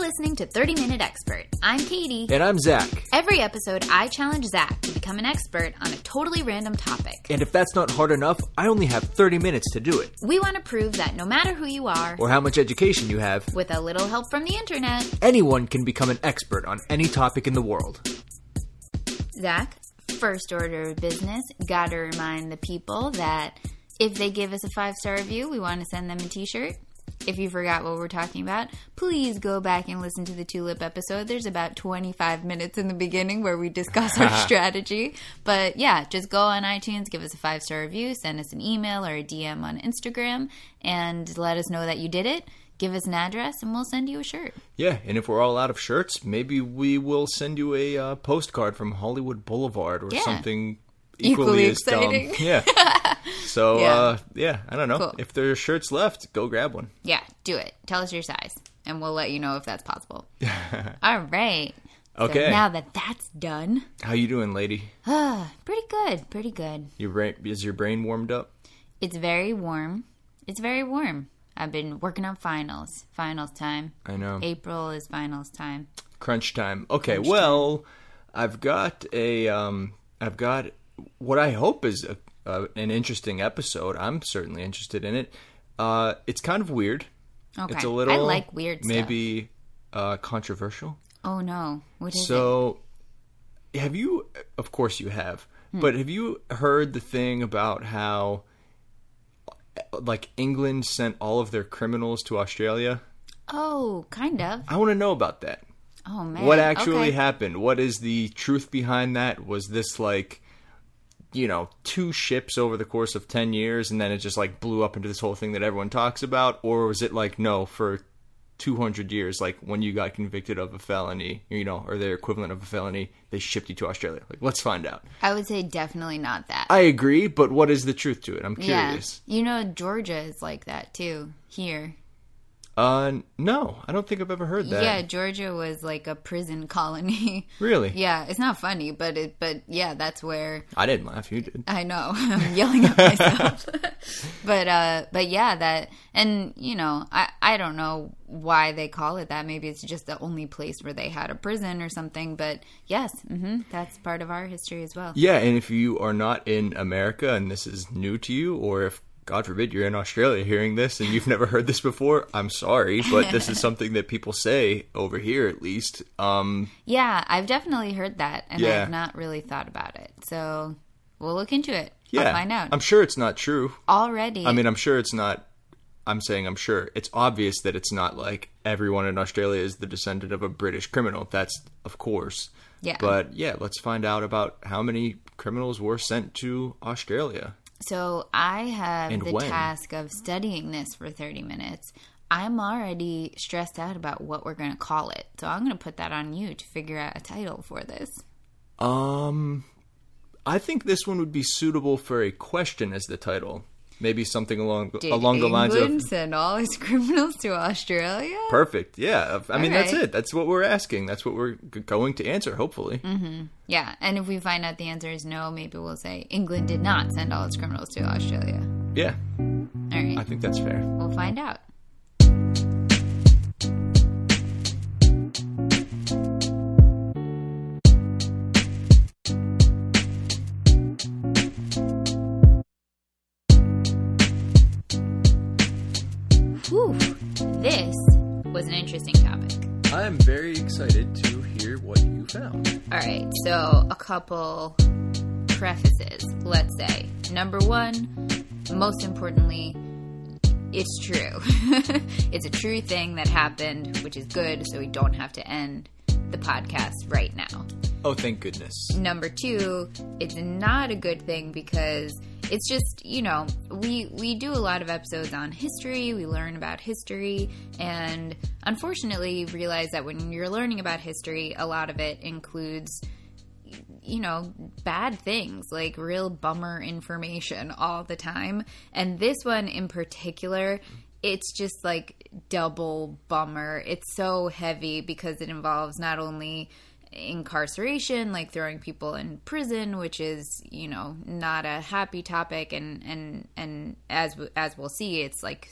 listening to 30 Minute Expert. I'm Katie. And I'm Zach. Every episode, I challenge Zach to become an expert on a totally random topic. And if that's not hard enough, I only have 30 minutes to do it. We want to prove that no matter who you are, Or how much education you have, with a little help from the internet, anyone can become an expert on any topic in the world. Zach, first order of business, gotta remind the people that if they give us a five star review, we want to send them a t shirt. If you forgot what we're talking about, please go back and listen to the Tulip episode. There's about 25 minutes in the beginning where we discuss our strategy. But yeah, just go on iTunes, give us a five star review, send us an email or a DM on Instagram, and let us know that you did it. Give us an address, and we'll send you a shirt. Yeah, and if we're all out of shirts, maybe we will send you a uh, postcard from Hollywood Boulevard or Yeah. something Equally equally, as exciting. dumb. Yeah. So, Yeah. Uh, yeah, I don't know. Cool. If there are shirts left, go grab one. Yeah, do it. Tell us your size, and we'll let you know if that's possible. All right. So Okay. now that that's done, How you doing, lady? ah, pretty good, pretty good. Your brain, is your brain warmed up? It's very warm. It's very warm. I've been working on finals. Finals time. I know. April is finals time. Crunch time. Okay, well, I've got a um I've got what I hope is a, uh, an interesting episode. I'm certainly interested in it. Uh it's kind of weird. Okay. It's a little I like weird stuff. maybe uh controversial. Oh no. What is it? So have you of course you have. Hmm. But have you heard the thing about how like England sent all of their criminals to Australia? Oh, kind of. I want to know about that. Oh man. what actually okay. happened what is the truth behind that was this like you know two ships over the course of 10 years and then it just like blew up into this whole thing that everyone talks about or was it like no for 200 years like when you got convicted of a felony you know or their equivalent of a felony they shipped you to australia like let's find out I would say definitely not that. i agree but what is the truth to it i'm curious. yeah. curious You know Georgia is like that too. Here. Uh no i don't think i've ever heard that Yeah, Georgia was like a prison colony. really yeah, it's not funny, but it but yeah, that's where i didn't laugh you did I know. I'm yelling at myself. but uh but yeah, that and you know, I I don't know why they call it that. Maybe it's just the only place where they had a prison or something, but yes, mhm, that's part of our history as well. Yeah, and if you are not in America and this is new to you, or if God forbid you're in Australia hearing this and you've never heard this before, I'm sorry, but this is something that people say over here at least. Um, Yeah, I've definitely heard that and Yeah. I've not really thought about it. So we'll look into it. yeah, I'll find out. I'm sure it's not true. Already I mean, I'm sure it's not. I'm saying I'm sure it's obvious that it's not like everyone in Australia is the descendant of a British criminal. That's of course. Yeah. But yeah, let's find out about how many criminals were sent to Australia. So I have And the when? task of studying this for 30 minutes. I'm already stressed out about what we're going to call it. So I'm going to put that on you to figure out a title for this. Um, I think this one would be suitable for a question as the title. Maybe something along Did along the lines of England send all his criminals to Australia? perfect. Yeah, I mean that's it. That's what we're asking. That's what we're going to answer. Hopefully, mm-hmm. Yeah, and if we find out the answer is no, maybe we'll say England did not send all its criminals to Australia. yeah, All right, I think that's fair. we'll find out. I am very excited to hear what you found. All right, so a couple prefaces, let's say. Number one, most importantly, it's true. it's a true thing that happened, which is good, so we don't have to end the podcast right now. Oh, thank goodness. Number two, it's not a good thing because it's just you know we we do a lot of episodes on history. We learn about history. And unfortunately realize that when you're learning about history a lot of it includes you know bad things like real bummer information all the time. And this one in particular it's just like double bummer. It's so heavy because it involves not only incarceration, like throwing people in prison, which is you know not a happy topic, and and and as as we'll see, it's like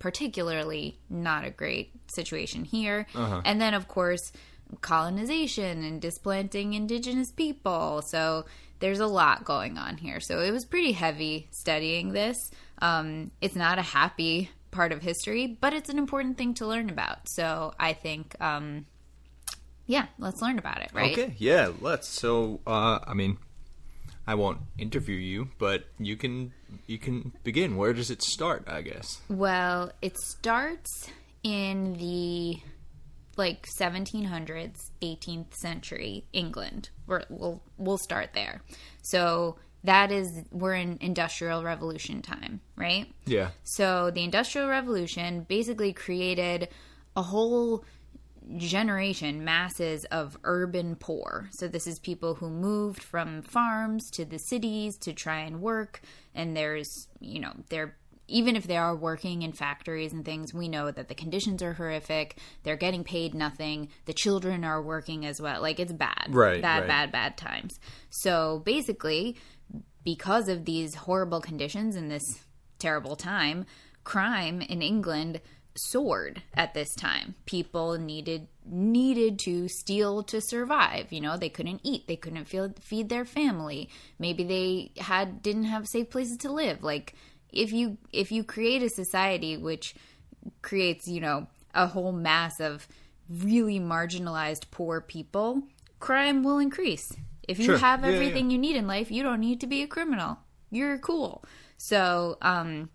particularly not a great situation here. And then, of course, colonization and displanting indigenous people. So there's a lot going on here. So it was pretty heavy studying this. Um, it's not a happy part of history, but it's an important thing to learn about. So I think, um, yeah, let's learn about it, right? Okay, yeah, let's. So, uh, I mean, I won't interview you, but you can you can begin. Where does it start? I guess. Well, it starts in the like 1700s, 18th century England. We're, we'll we'll start there. So that is we're in industrial revolution time, right? Yeah. So the industrial revolution basically created a whole generation, masses of urban poor. So this is people who moved from farms to the cities to try and work and there's, you know, they're even if they are working in factories and things, we know that the conditions are horrific. They're getting paid nothing. The children are working as well. Like it's bad. Right, Bad, right. bad, bad times. So basically, because of these horrible conditions in this terrible time, crime in England soared at this time. People needed needed to steal to survive. You know, they couldn't eat, they couldn't feel, feed their family. Maybe they had didn't have safe places to live. Like if you if you create a society which creates, you know, a whole mass of really marginalized poor people, crime will increase. If you Sure. have Yeah, yeah. everything you need in life, you don't need to be a criminal. You're cool. So, um,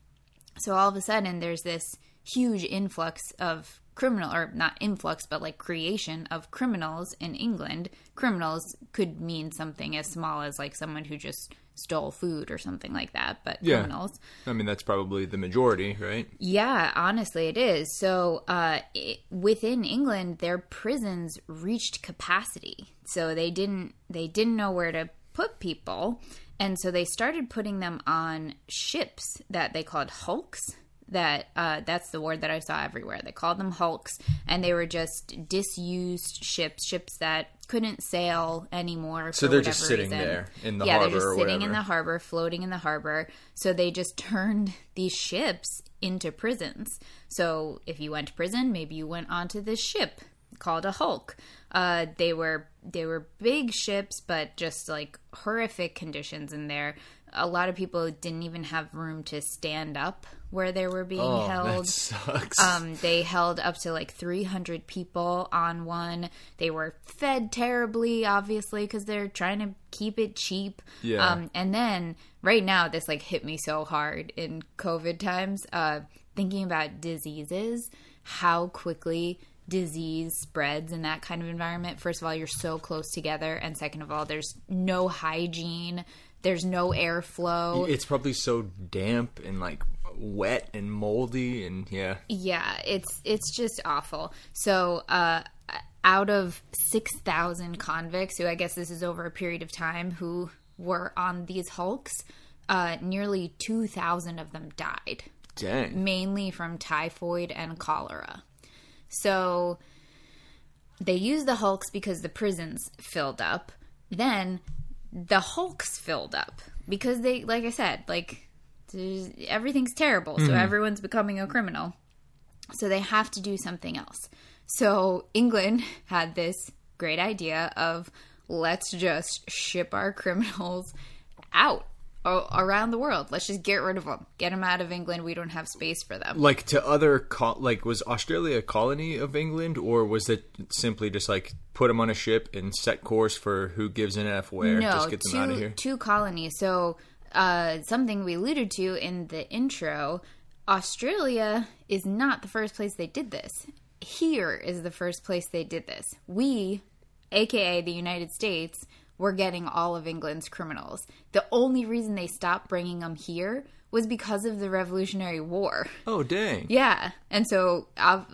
so all of a sudden, there's this huge influx of criminal, or not influx, but like creation of criminals in England. Criminals could mean something as small as like someone who just stole food or something like that, but Yeah. criminals. I mean, that's probably the majority, right? Yeah, honestly, it is. So, uh, it, within England, their prisons reached capacity, so they didn't they didn't know where to put people, and so they started putting them on ships that they called hulks. That uh, that's the word that I saw everywhere. They called them hulks, and they were just disused ships, ships that couldn't sail anymore. So they're just sitting reason. there in the yeah, harbor they're just or sitting in the harbor, floating in the harbor. So they just turned these ships into prisons. So if you went to prison, maybe you went onto this ship called a hulk. Uh, they were they were big ships, but just like horrific conditions in there. A lot of people didn't even have room to stand up where they were being Oh, held. that sucks. Um, they held up to like 300 people on one. They were fed terribly, obviously, because they're trying to keep it cheap. Yeah. Um, and then right now, this like hit me so hard in COVID times. Uh, thinking about diseases, how quickly disease spreads in that kind of environment. First of all, you're so close together, and second of all, there's no hygiene. There's no airflow. it's probably so damp and like wet and moldy, and yeah. Yeah, it's it's just awful. So, uh, out of six thousand convicts, who I guess this is over a period of time, who were on these hulks, uh, nearly two thousand of them died, Dang. mainly from typhoid and cholera. So, they used the hulks because the prisons filled up. Then the hulks filled up because they, like I said, like everything's terrible, so mm-hmm. everyone's becoming a criminal. So they have to do something else. So England had this great idea of let's just ship our criminals out around the world. Let's just get rid of them. Get them out of England. We don't have space for them. Like to other, col- like was Australia a colony of England, or was it simply just like put them on a ship and set course for who gives an f where, no, just get them two, out of here? two colonies. So uh, something we alluded to in the intro, Australia is not the first place they did this. Here is the first place they did this. We, aka the United States, were getting all of England's criminals. The only reason they stopped bringing them here was because of the Revolutionary War. Oh dang! Yeah. And so, I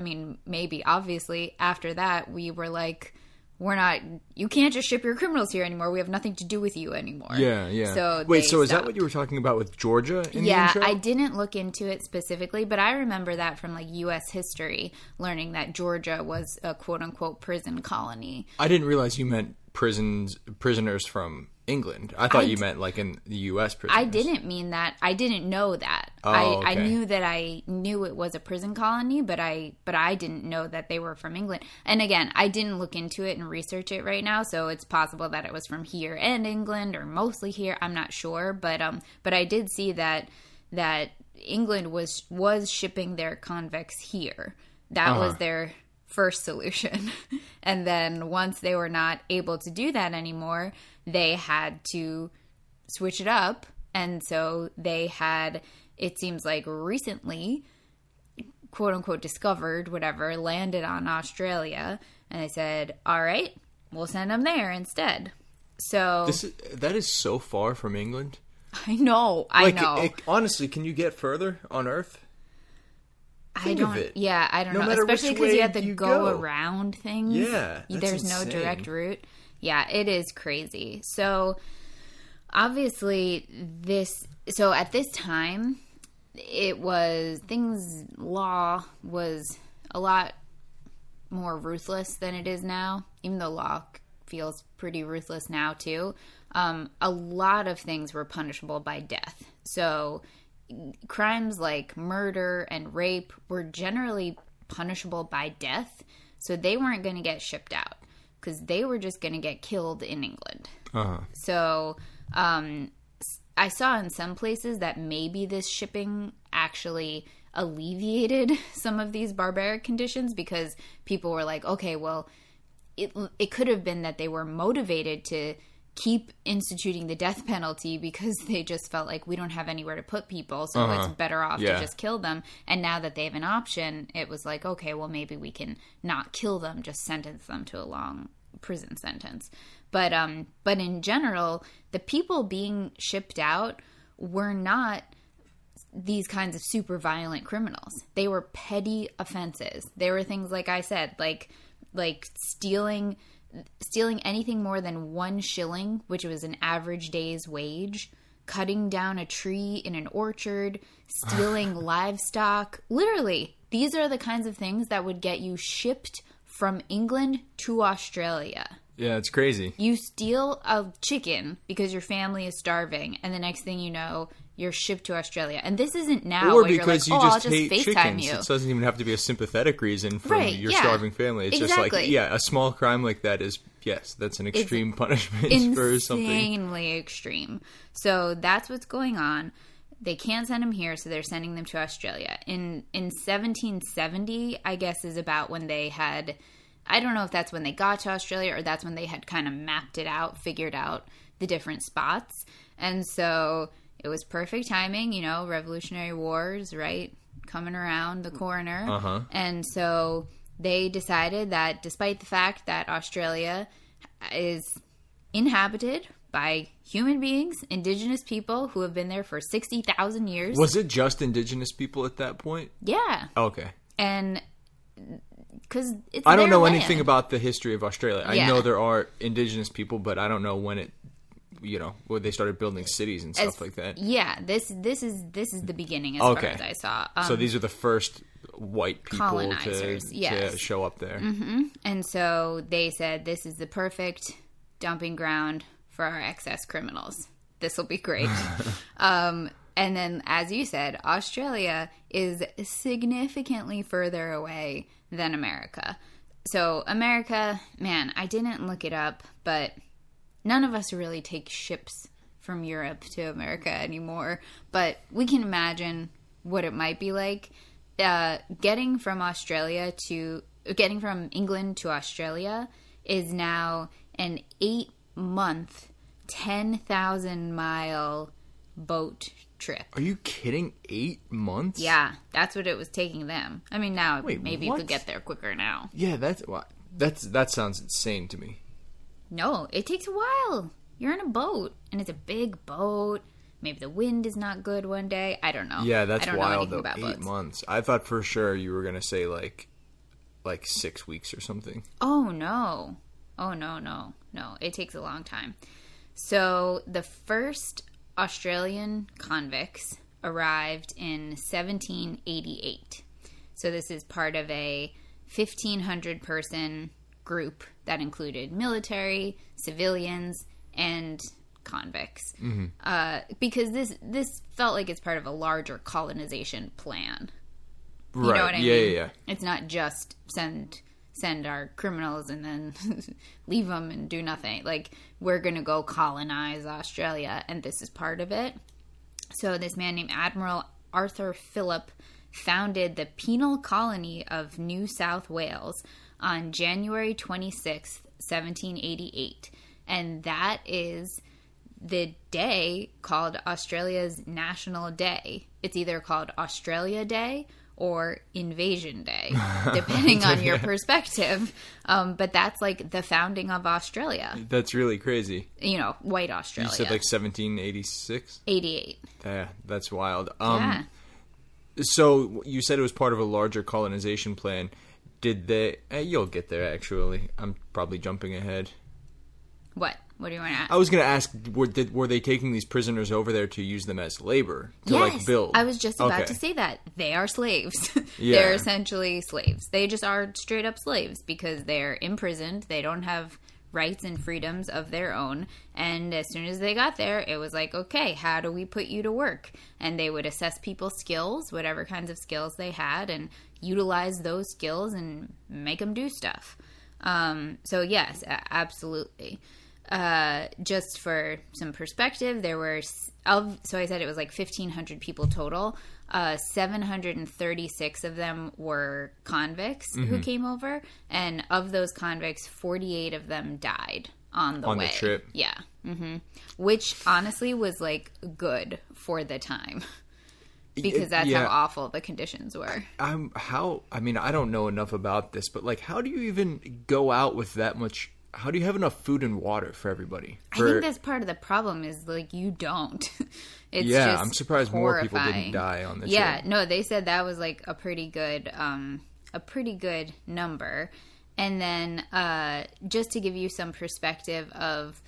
mean, maybe obviously after that, we were like, we're not, you can't just ship your criminals here anymore. We have nothing to do with you anymore. Yeah, yeah. So, wait, so is that what you were talking about with Georgia in Yeah? I didn't look into it specifically, but I remember that from like U.S. history, learning that Georgia was a quote unquote prison colony. I didn't realize you meant prisons prisoners from England. I thought I you d- meant like in the U.S. prisons. I didn't mean that. I didn't know that. Oh, I, I knew that I knew it was a prison colony, but I but I didn't know that they were from England. And again, I didn't look into it and research it right now, so it's possible that it was from here and England or mostly here. I'm not sure, but um but I did see that that England was was shipping their convicts here. That was Uh-huh. their first solution. and then once they were not able to do that anymore, they had to switch it up. And so they had, it seems like recently, quote unquote, discovered, whatever, landed on Australia. And they said, all right, we'll send them there instead. So This is, that is so far from England. I know, I Like, know. it- honestly, can you get further on Earth? I think of don't. Yeah, I don't No know. Especially because you have to go, go. around things. Yeah, there's no direct route. Yeah, it is crazy. So obviously, this. So at this time, it was things. Law was a lot more ruthless than it is now. Even though law feels pretty ruthless now too. Um, a lot of things were punishable by death. So crimes like murder and rape were generally punishable by death. So they weren't going to get shipped out because they were just going to get killed in England. Uh huh. So um, I saw in some places that maybe this shipping actually alleviated some of these barbaric conditions because people were like, okay, well, it, it could have been that they were motivated to keep instituting the death penalty because they just felt like we don't have anywhere to put people so Uh-huh. it's better off Yeah. to just kill them and now that they have an option it was like okay well maybe we can not kill them just sentence them to a long prison sentence but um but in general the people being shipped out were not these kinds of super violent criminals. They were petty offenses. They were things like I said, like like stealing stealing anything more than 1 shilling, which was an average day's wage, cutting down a tree in an orchard, stealing livestock. Literally, these are the kinds of things that would get you shipped from England to Australia. Yeah, it's crazy. You steal a chicken because your family is starving, and the next thing you know, you're shipped to Australia. And this isn't now or where you're like, because you oh, just I'll just hate FaceTime chickens. you. It doesn't even have to be a sympathetic reason from Right, your yeah. starving family. It's just like, yeah, a small crime like that is, yes, that's an extreme punishment for something. Insanely extreme. So that's what's going on. They can't send them here, so they're sending them to Australia. In in 1770, I guess, is about when they had. I don't know if that's when they got to Australia or that's when they had kind of mapped it out, figured out the different spots. And so it was perfect timing, you know, Revolutionary Wars, right? Coming around the corner. Uh-huh. And so they decided that despite the fact that Australia is inhabited by human beings, indigenous people who have been there for 60,000 years. Was it just indigenous people at that point? yeah. Okay. And because it's I don't know land. anything about the history of Australia. I know there are indigenous people, but I don't know when it, you know, where they started building cities and stuff As- like that. Yeah, this this is this is the beginning as Okay. far as I saw. Um, so these are the first white people to, Colonizers, yes. to show up there. and so they said this is the perfect dumping ground for our excess criminals. This will be great. um, and then, as you said, Australia is significantly further away than America. So, America, man, I didn't look it up, but none of us really take ships from Europe to America anymore. But we can imagine what it might be like. Uh, getting from Australia to getting from England to Australia is now an eight month, 10,000 mile boat trip. Are you kidding? Eight months? Yeah, that's what it was taking them. I mean, now Wait, maybe you could get there quicker now. Yeah, that's wha- that's that sounds insane to me. No, it takes a while. You're in a boat, and it's a big boat. Maybe the wind is not good one day. I don't know. Yeah, that's know wild anything though. about Eight boats. months. I thought for sure you were gonna say like, like six weeks or something. Oh no. Oh no, no, no. It takes a long time. So the first Australian convicts arrived in 1788. So this is part of a 1500 person group that included military, civilians, and convicts uh, because this this felt like it's part of a larger colonization plan. You right. know what I yeah, mean? yeah, yeah. It's not just send send our criminals and then leave them and do nothing. Like we're gonna go colonize Australia, and this is part of it. So this man named Admiral Arthur Phillip founded the penal colony of New South Wales on January 26th, 1788. And that is the day called Australia's National Day. It's either called Australia Day or Invasion Day, depending on your perspective. Um, but that's like the founding of Australia, That's really crazy. you know, white Australia. You said like 1786. 88. Yeah, that's wild. Um, yeah. So you said it was part of a larger colonization plan. Did they? Eh, you'll get there. Actually, I'm probably jumping ahead. What? What do you want to ask? I was going to ask: were, did, were they taking these prisoners over there to use them as labor to yes, like build? I was just about Okay. to say that they are slaves. Yeah. they're essentially slaves. They just are straight up slaves because they're imprisoned. They don't have rights and freedoms of their own. And as soon as they got there, it was like, okay, how do we put you to work? And they would assess people's skills, whatever kinds of skills they had, and utilize those skills and make them do stuff. Um, so yes, absolutely. Uh, just for some perspective, there were of so I said it was like fifteen hundred people total. Uh, Seven hundred and thirty-six of them were convicts Mm-hmm. who came over, and of those convicts, forty-eight of them died on the On the way. trip. yeah, hmm which honestly was like good for the time because that's yeah. how awful the conditions were. I'm how I mean I don't know enough about this, but like how do you even go out with that much? How do you have enough food and water for everybody? I think that's part of the problem is like you don't. it's Yeah, I'm surprised more people didn't die on this. Yeah, trip. no, they said that was like a pretty good um a pretty good number. And then uh just to give you some perspective of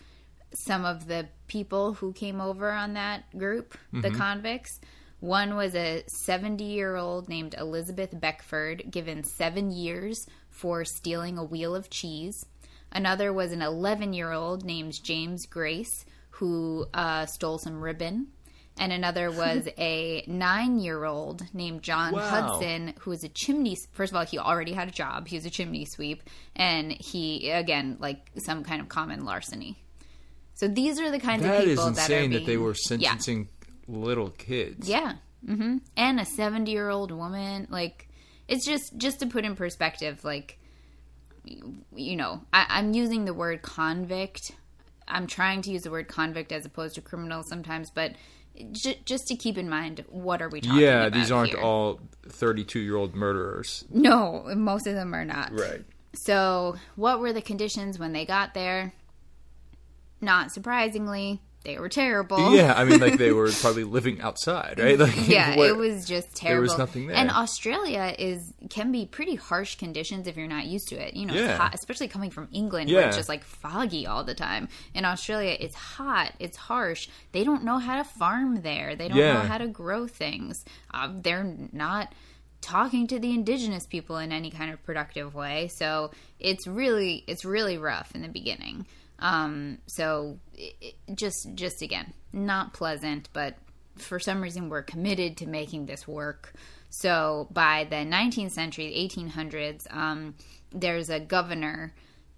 some of the people who came over on that group, Mm-hmm. the convicts. One was a 70 year old named Elizabeth Beckford, given seven years for stealing a wheel of cheese. Another was an 11 year old named James Grace, who uh, stole some ribbon. And another was a nine year old named John Wow. Hudson, who was a chimney. First of all, he already had a job. He was a chimney sweep. And he, again, like some kind of common larceny. So these are the kinds That of people that are That is insane that they were Yeah. sentencing little kids. Yeah. hmm And a 70 year old woman. Like, it's just, just to put in perspective, like, you, know, I, I'm using the word convict. I'm trying to use the word convict as opposed to criminal sometimes, but j- just to keep in mind, what are we talking Yeah, about? these aren't here? all 32 year old murderers. No, most of them are not. Right. So, what were the conditions when they got there? Not surprisingly, they were terrible. Yeah, I mean, like they were probably living outside, right? Like, yeah, what- it was just terrible. There was nothing there. And Australia is can be pretty harsh conditions if you're not used to it. You know, Yeah. it's hot, especially coming from England where Yeah. it's just like foggy all the time. In Australia, it's hot, it's harsh. They don't know how to farm there. They don't Yeah. know how to grow things. Uh, they're not talking to the indigenous people in any kind of productive way. So it's really it's really rough in the beginning. Um, so it, just just again, not pleasant, but for some reason we're committed to making this work. So by the 19th century, 1800s, um, there's a governor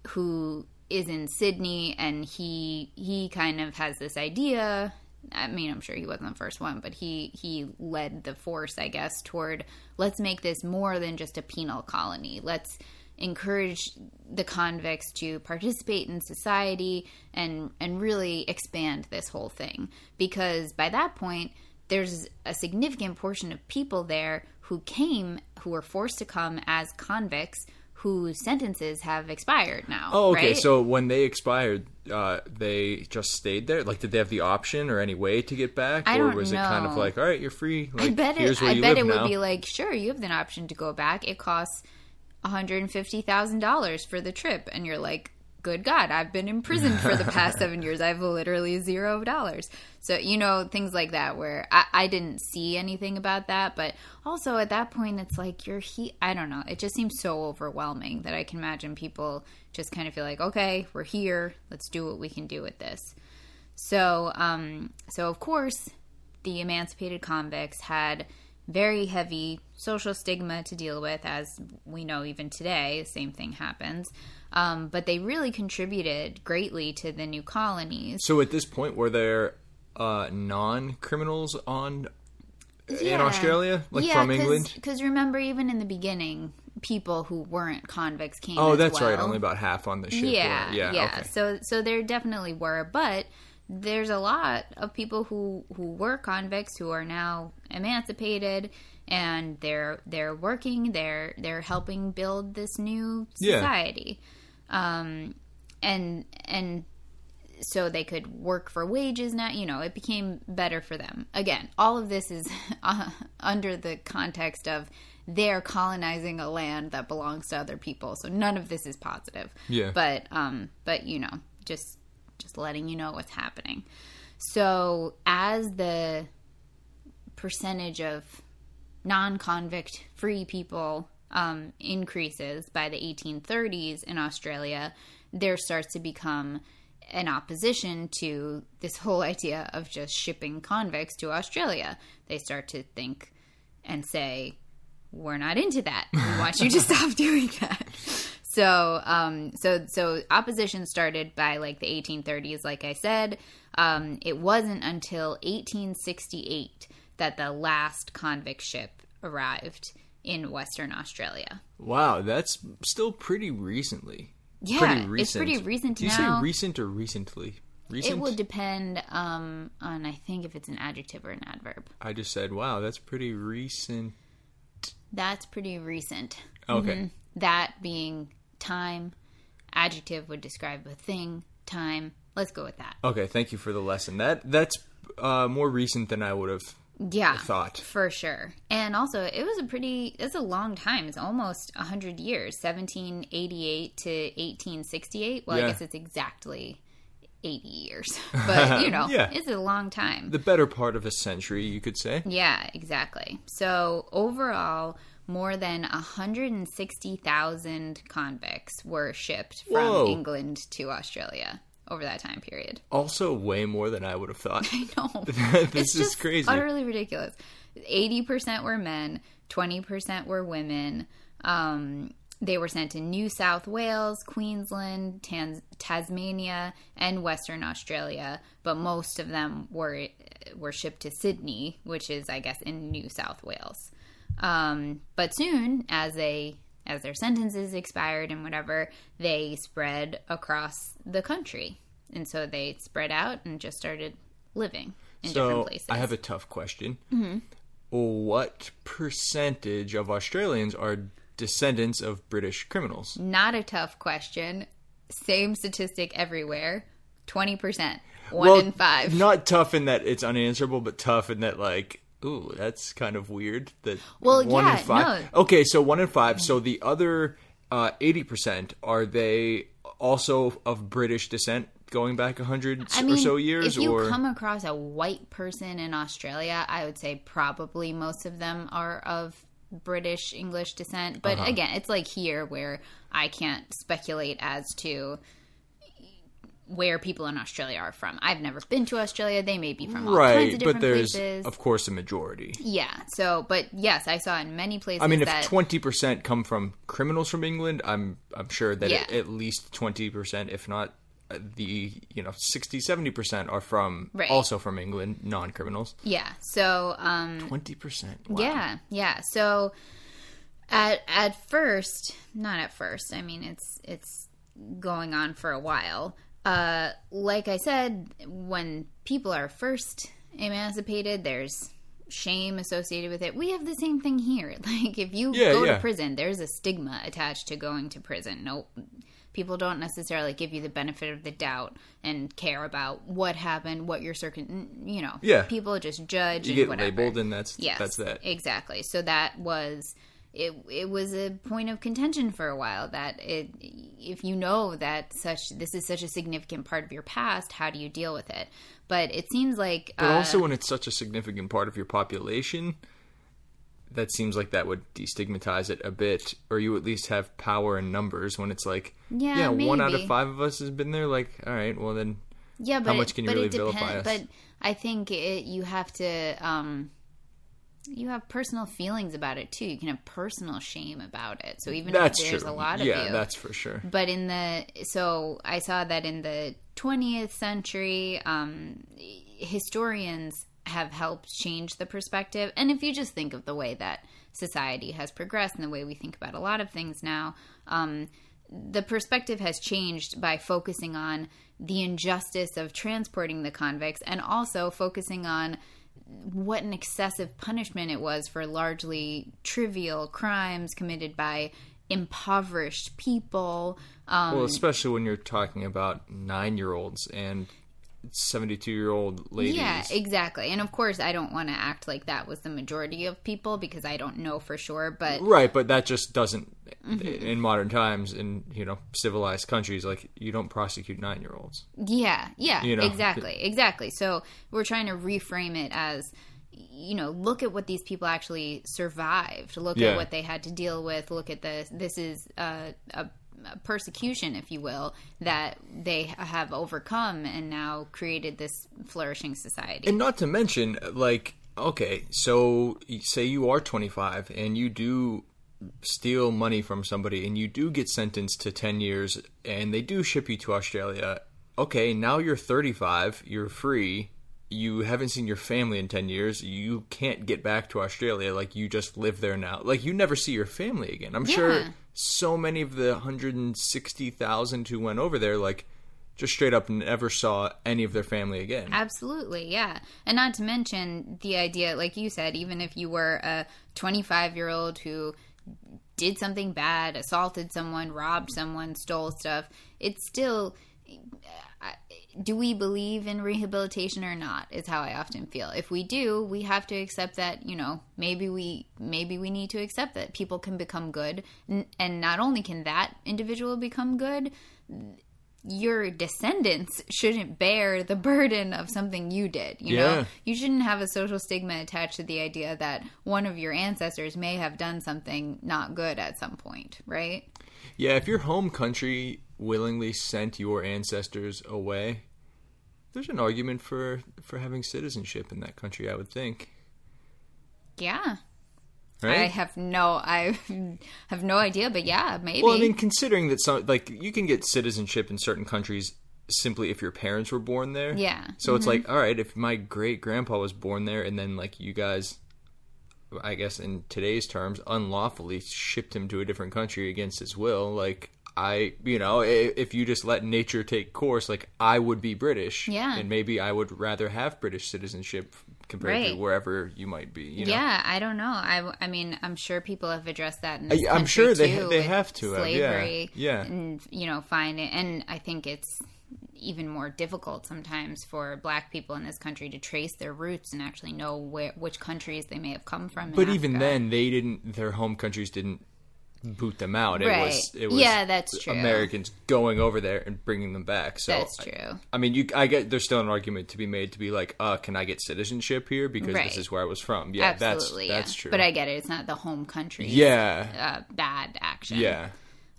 who is in Sydney, and he he kind of has this idea. I mean, I'm sure he wasn't the first one, but he he led the force, I guess, toward let's make this more than just a penal colony. Let's encourage the convicts to participate in society and and really expand this whole thing because by that point there's a significant portion of people there who came who were forced to come as convicts whose sentences have expired now Oh, okay. right? So when they expired, uh, they just stayed there. Like, did they have the option or any way to get back, I or was it kind of like, all right, you're free? Like, I bet it. I bet it would be like, sure, you have an option to go back. It costs one hundred and fifty thousand dollars for the trip, and you're like, good God, I've been imprisoned for the past seven years. I have literally zero dollars. So you know things like that where I, I didn't see anything about that, but also at that point it's like you're he. I don't know. It just seems so overwhelming that I can imagine people just kind of feel like, okay, we're here. Let's do what we can do with this. So, um, so of course, the emancipated convicts had very heavy social stigma to deal with, as we know even today. The same thing happens. Um, but they really contributed greatly to the new colonies. So at this point, were there uh, non-criminals on in Australia, like from England? Because remember, even in the beginning, people who weren't convicts came. Oh, that's right. Only about half on the ship. Yeah, were- yeah, yeah. Okay. So, so there definitely were, but there's a lot of people who who were convicts who are now emancipated and they're they're working. They're they're helping build this new Yeah. society, um, and and so they could work for wages now you know it became better for them again all of this is uh, under the context of they're colonizing a land that belongs to other people so none of this is positive Yeah. but um but you know just just letting you know what's happening so as the percentage of non-convict free people um, increases by the 1830s in Australia, there starts to become an opposition to this whole idea of just shipping convicts to Australia. They start to think and say, "We're not into that. We want you to stop doing that." So, um, so, so opposition started by like the 1830s. Like I said, um, it wasn't until 1868 that the last convict ship arrived in Western Australia. Wow, that's still pretty recently. Yeah, pretty it's recent. pretty recent Do you now. say recent or recently? Recent. It would depend um, on, I think, if it's an adjective or an adverb. I just said, wow, that's pretty recent. That's pretty recent. Okay. Mhm. That being time, adjective would describe a thing, time. Let's go with that. Okay, thank you for the lesson. That that's uh, more recent than I would have Yeah, thought. for sure. And also, it was a pretty. It's a long time. It's almost hundred years, seventeen eighty-eight to eighteen sixty-eight. Well, Yeah. I guess it's exactly eighty years, but you know, Yeah. it's a long time. The better part of a century, you could say. Yeah, exactly. So overall, more than 160,000 convicts were shipped from Whoa. England to Australia over that time period. Also, way more than I would have thought. I know. this it's is crazy. utterly ridiculous. 80% were men, 20% were women. Um, they were sent to New South Wales, Queensland, Tans- Tasmania, and Western Australia, but most of them were were shipped to Sydney, which is, I guess, in New South Wales. Um, but soon, as they as their sentences expired and whatever, they spread across the country, and so they spread out and just started living in different so places. I have a tough question. Mm-hmm. What percentage of Australians are descendants of British criminals? Not a tough question. Same statistic everywhere. Twenty percent. One well, in five. Not tough in that it's unanswerable, but tough in that like, ooh, that's kind of weird. That Well, one yeah, in five. Okay, so one in five. So the other uh, eighty percent are they also of British descent, going back a hundred I mean, or so years, if you or come across a white person in Australia, I would say probably most of them are of British English descent. But Uh-huh. again, it's like here where I can't speculate as to where people in Australia are from. I've never been to Australia. They may be from all kinds right? of But there's places. of course a majority. yeah. So, but yes, I saw in many places I mean, if twenty percent come from criminals from England, I'm I'm sure that Yeah. at, least twenty percent, if not uh, the you know 60 70 percent are from Right. also from England, non criminals. yeah. So, um, Twenty percent. Yeah, yeah. So at at first, not at first. I mean, it's it's going on for a while. Uh, like I said, when people are first emancipated, there's shame associated with it. We have the same thing here. Like if you Yeah, go yeah. to prison, there's a stigma attached to going to prison. No people don't necessarily give you the benefit of the doubt and care about what happened, what your circuit, you know. Yeah. People just judge You and get whatever. labeled, and that's Yes, that's that. exactly. So that was it. It was a point of contention for a while. That it, if you know that such this is such a significant part of your past, how do you deal with it? But it seems like, But uh, also, when it's such a significant part of your population, that seems like that would destigmatize it a bit, or you at least have power in numbers. When it's like, Yeah, one out of five of us has been there. Like, all right, well then, Yeah, but how much can you but really vilify us? But I think it, you have to. Um, you have personal feelings about it too. You can have personal shame about it. So even that's if there's true. a lot of yeah, you, that's for sure. but in the so I saw that in the 20th century, um, historians have helped change the perspective. And if you just think of the way that society has progressed and the way we think about a lot of things now, um, the perspective has changed by focusing on the injustice of transporting the convicts and also focusing on what an excessive punishment it was for largely trivial crimes committed by impoverished people. Um, Well, especially when you're talking about nine year olds and 72 year old ladies. Yeah, exactly. And of course, I don't want to act like that was the majority of people because I don't know for sure. But Right, but that just doesn't Mm-hmm. in modern times in you know civilized countries like you don't prosecute nine year olds. yeah, yeah, You know. exactly, exactly. So we're trying to reframe it as, you know, look at what these people actually survived. Look Yeah. at what they had to deal with. Look at this. This is a, a, a persecution, if you will, that they have overcome and now created this flourishing society. And not to mention, like, okay, so say you are 25 and you do steal money from somebody and you do get sentenced to 10 years and they do ship you to Australia. Okay, now you're 35, you're free, you haven't seen your family in 10 years, you can't get back to Australia. Like, you just live there now. Like, you never see your family again. I'm sure Yeah. So many of the 160,000 who went over there, like, just straight up never saw any of their family again. Absolutely, yeah. And not to mention the idea, like you said, even if you were a 25 year old who did something bad, assaulted someone, robbed someone, stole stuff, it's still. Do we believe in rehabilitation or not? Is how I often feel. If we do, we have to accept that you know maybe we maybe we need to accept that people can become good, and not only can that individual become good, your descendants shouldn't bear the burden of something you did. You Yeah. know, you shouldn't have a social stigma attached to the idea that one of your ancestors may have done something not good at some point, right? Yeah, if your home country willingly sent your ancestors away, there's an argument for for having citizenship in that country. I would think. Yeah. Right? I have no, I have no idea, but yeah, maybe. well, I mean, considering that some like you can get citizenship in certain countries simply if your parents were born there. Yeah. So it's mm-hmm. like, all right, if my great grandpa was born there, and then like you guys, I guess in today's terms, unlawfully shipped him to a different country against his will, like. I, you know, if you just let nature take course, like I would be British, Yeah. and maybe I would rather have British citizenship compared to wherever you might be. You know? yeah, I don't know. I, I mean, I'm sure people have addressed that in this I- I'm sure they- too, they have to have, yeah. slavery. Yeah. and you know, find it, and I think it's even more difficult sometimes for Black people in this country to trace their roots and actually know where which countries they may have come from. But even Africa. then, they didn't. Their home countries didn't boot them out. It Right. was. It was. Yeah, that's true. Americans going over there and bringing them back. So That's true. I, mean, you. I get. There's still an argument to be made to be like, uh, can I get citizenship here because Right. this is where I was from? Yeah, absolutely, that's that's true. But I get it; it's not the home country. yeah, uh, bad action. yeah.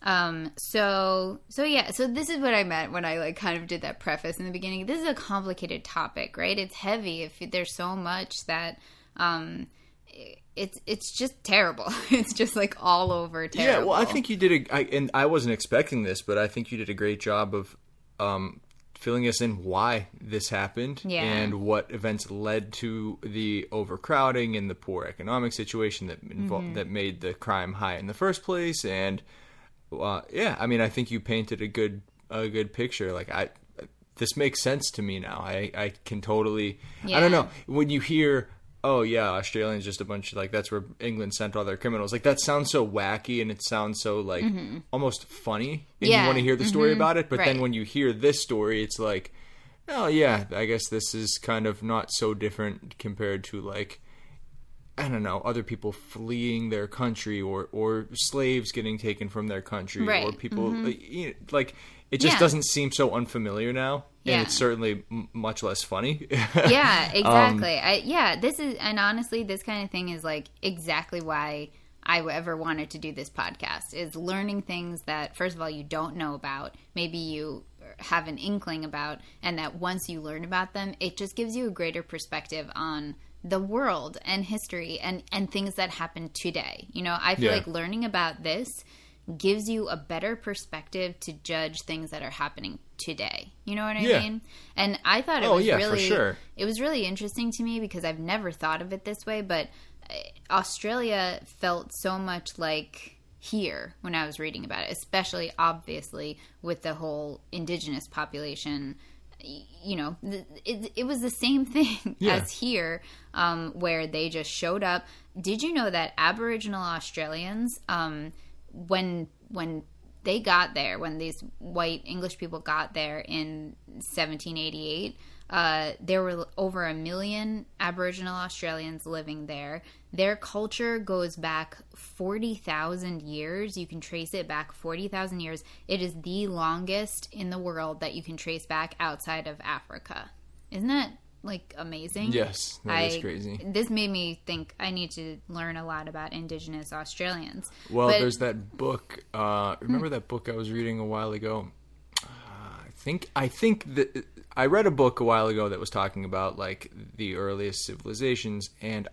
Um. So. So yeah. So this is what I meant when I like kind of did that preface in the beginning. This is a complicated topic, right? It's heavy. If there's so much that, um, it's it's just terrible. It's just like all over terrible. Yeah, well, I think you did a, I, and I wasn't expecting this, but I think you did a great job of um, filling us in why this happened Yeah. and what events led to the overcrowding and the poor economic situation that invol- Mm-hmm. that made the crime high in the first place. And uh, yeah, I mean, I think you painted a good a good picture. Like I. This makes sense to me now. I, I can totally. I don't know when you hear oh yeah, Australians just a bunch of like that's where England sent all their criminals. Like that sounds so wacky and it sounds so like mm-hmm. almost funny, and Yeah. you want to hear the story mm-hmm. about it. But then when you hear this story, it's like, oh yeah, I guess this is kind of not so different compared to like. I don't know, other people fleeing their country, or or slaves getting taken from their country, Right. or people mm-hmm. like, you know, like it just Yeah. doesn't seem so unfamiliar now, Yeah. and it's certainly m- much less funny. yeah, Um, exactly. I yeah, this is and honestly, this kind of thing is like exactly why I ever wanted to do this podcast is learning things that first of all you don't know about, maybe you have an inkling about and that once you learn about them, it just gives you a greater perspective on the world and history and and things that happen today. You know, I feel Yeah. like learning about this gives you a better perspective to judge things that are happening today. You know what I Yeah. mean? And I thought it Oh, was yeah, for really sure. it was really interesting to me because I've never thought of it this way, but uh, Australia felt so much like here when I was reading about it, especially obviously with the whole indigenous population. You know, it, it was the same thing Yeah. as here, um, where they just showed up. Did you know that Aboriginal Australians, um, when when they got there, when these white English people got there in 1788, uh, there were over a million Aboriginal Australians living there. Their culture goes back 40,000 years. You can trace it back 40,000 years. It is the longest in the world that you can trace back outside of Africa. Isn't that like amazing? Yes, that is I- crazy. This made me think I need to learn a lot about Indigenous Australians. Well, But- there's that book. Uh, remember that book I was reading a while ago? Uh, I think I think that I read a book a while ago that was talking about like the earliest civilizations, and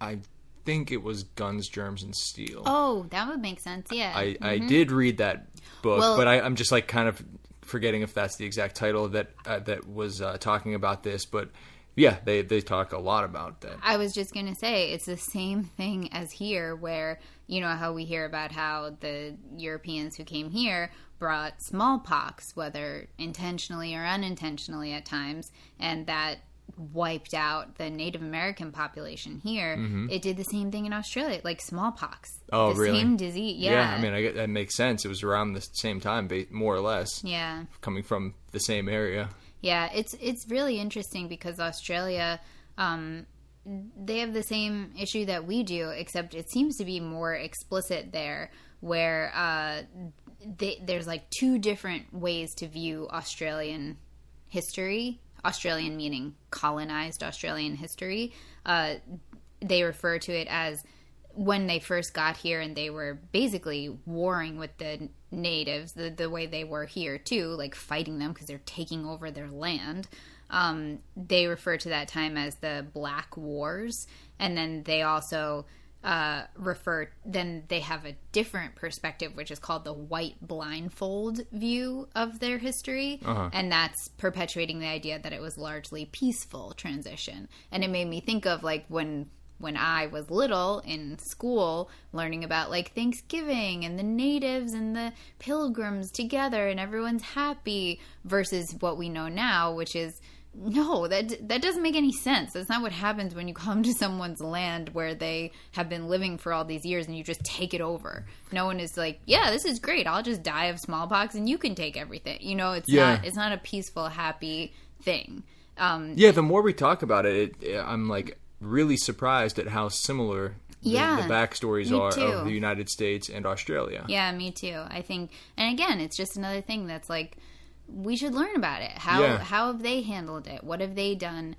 I think it was Guns, Germs, and Steel. Oh, that would make sense. Yeah. I, I did read that book, Well- but I, I'm just like kind of forgetting if that's the exact title that uh, that was uh, talking about this. But yeah, they they talk a lot about that. I was just to say it's the same thing as here, where you know how we hear about how the Europeans who came here brought smallpox, whether intentionally or unintentionally at times, and that wiped out the Native American population here. It did the same thing in Australia, like smallpox. Mm-hmm. Oh, the really? Same disease. Yeah. I mean, I get, that makes sense. It was around the same time, more or less, yeah. coming from the same area. Yeah, it's it's really interesting because Australia, um, they have the same issue that we do, except it seems to be more explicit there, where uh, they, there's like two different ways to view Australian history. Australian meaning colonized Australian history. Uh, they refer to it as when they first got here and they were basically warring with the natives the, the way they were here too like fighting them because they're taking over their land um, they refer to that time as the black wars and then they also uh, refer then they have a different perspective which is called the white blindfold view of their history. And that's perpetuating the idea that it was largely peaceful transition. And it made me think of like when when I was little in school, learning about like Thanksgiving and the natives and the pilgrims together and everyone's happy versus what we know now, which is no, that that doesn't make any sense. That's not what happens when you come to someone's land where they have been living for all these years and you just take it over. No one is like, "Yeah, this is great. I'll just die of smallpox and you can take everything." You know, it's Yeah. not it's not a peaceful, happy thing. Um, Yeah, the more we talk about it, it I'm like really surprised at how similar the, Yeah, the backstories are too. of the United States and Australia. Yeah, me too. I think, and again, it's just another thing that's like we should learn about it. How Yeah. how have they handled it? What have they done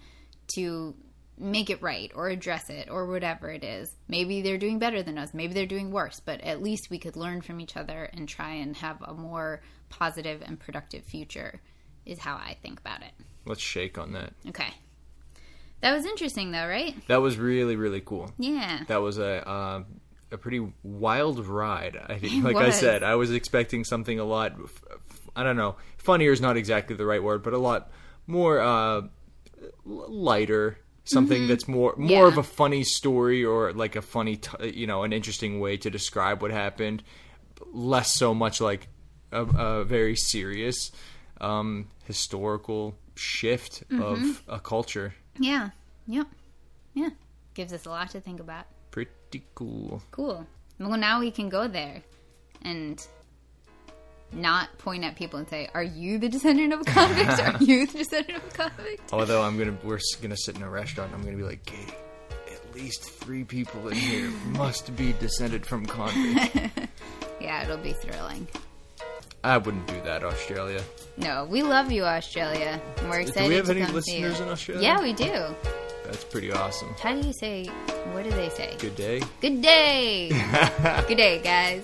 to make it right or address it or whatever it is? Maybe they're doing better than us. Maybe they're doing worse. But at least we could learn from each other and try and have a more positive and productive future. Is how I think about it. Let's shake on that. Okay, that was interesting though, right? That was really really cool. Yeah. That was a uh, a pretty wild ride. I think, like I said, I was expecting something a lot. f- I don't know. Funnier is not exactly the right word, but a lot more uh, lighter. Something that's more more Mm-hmm. Yeah. of a funny story or like a funny, t- you know, an interesting way to describe what happened. Less so much like a, a very serious um, historical shift Mm-hmm. of a culture. Yeah. Yep. Yeah. Gives us a lot to think about. Pretty cool. Cool. Well, now we can go there and not point at people and say, "Are you the descendant of a convict? Are you the descendant of a convict?" Although I'm gonna, we're gonna sit in a restaurant. And I'm gonna be like, Katie, at least three people in here must be descended from convicts. Yeah, it'll be thrilling. I wouldn't do that, Australia. No, we love you, Australia. And we're excited do we have to any listeners you. in Australia? Yeah, we do. That's pretty awesome. How do you say What do they say? Good day. Good day. Good day, guys.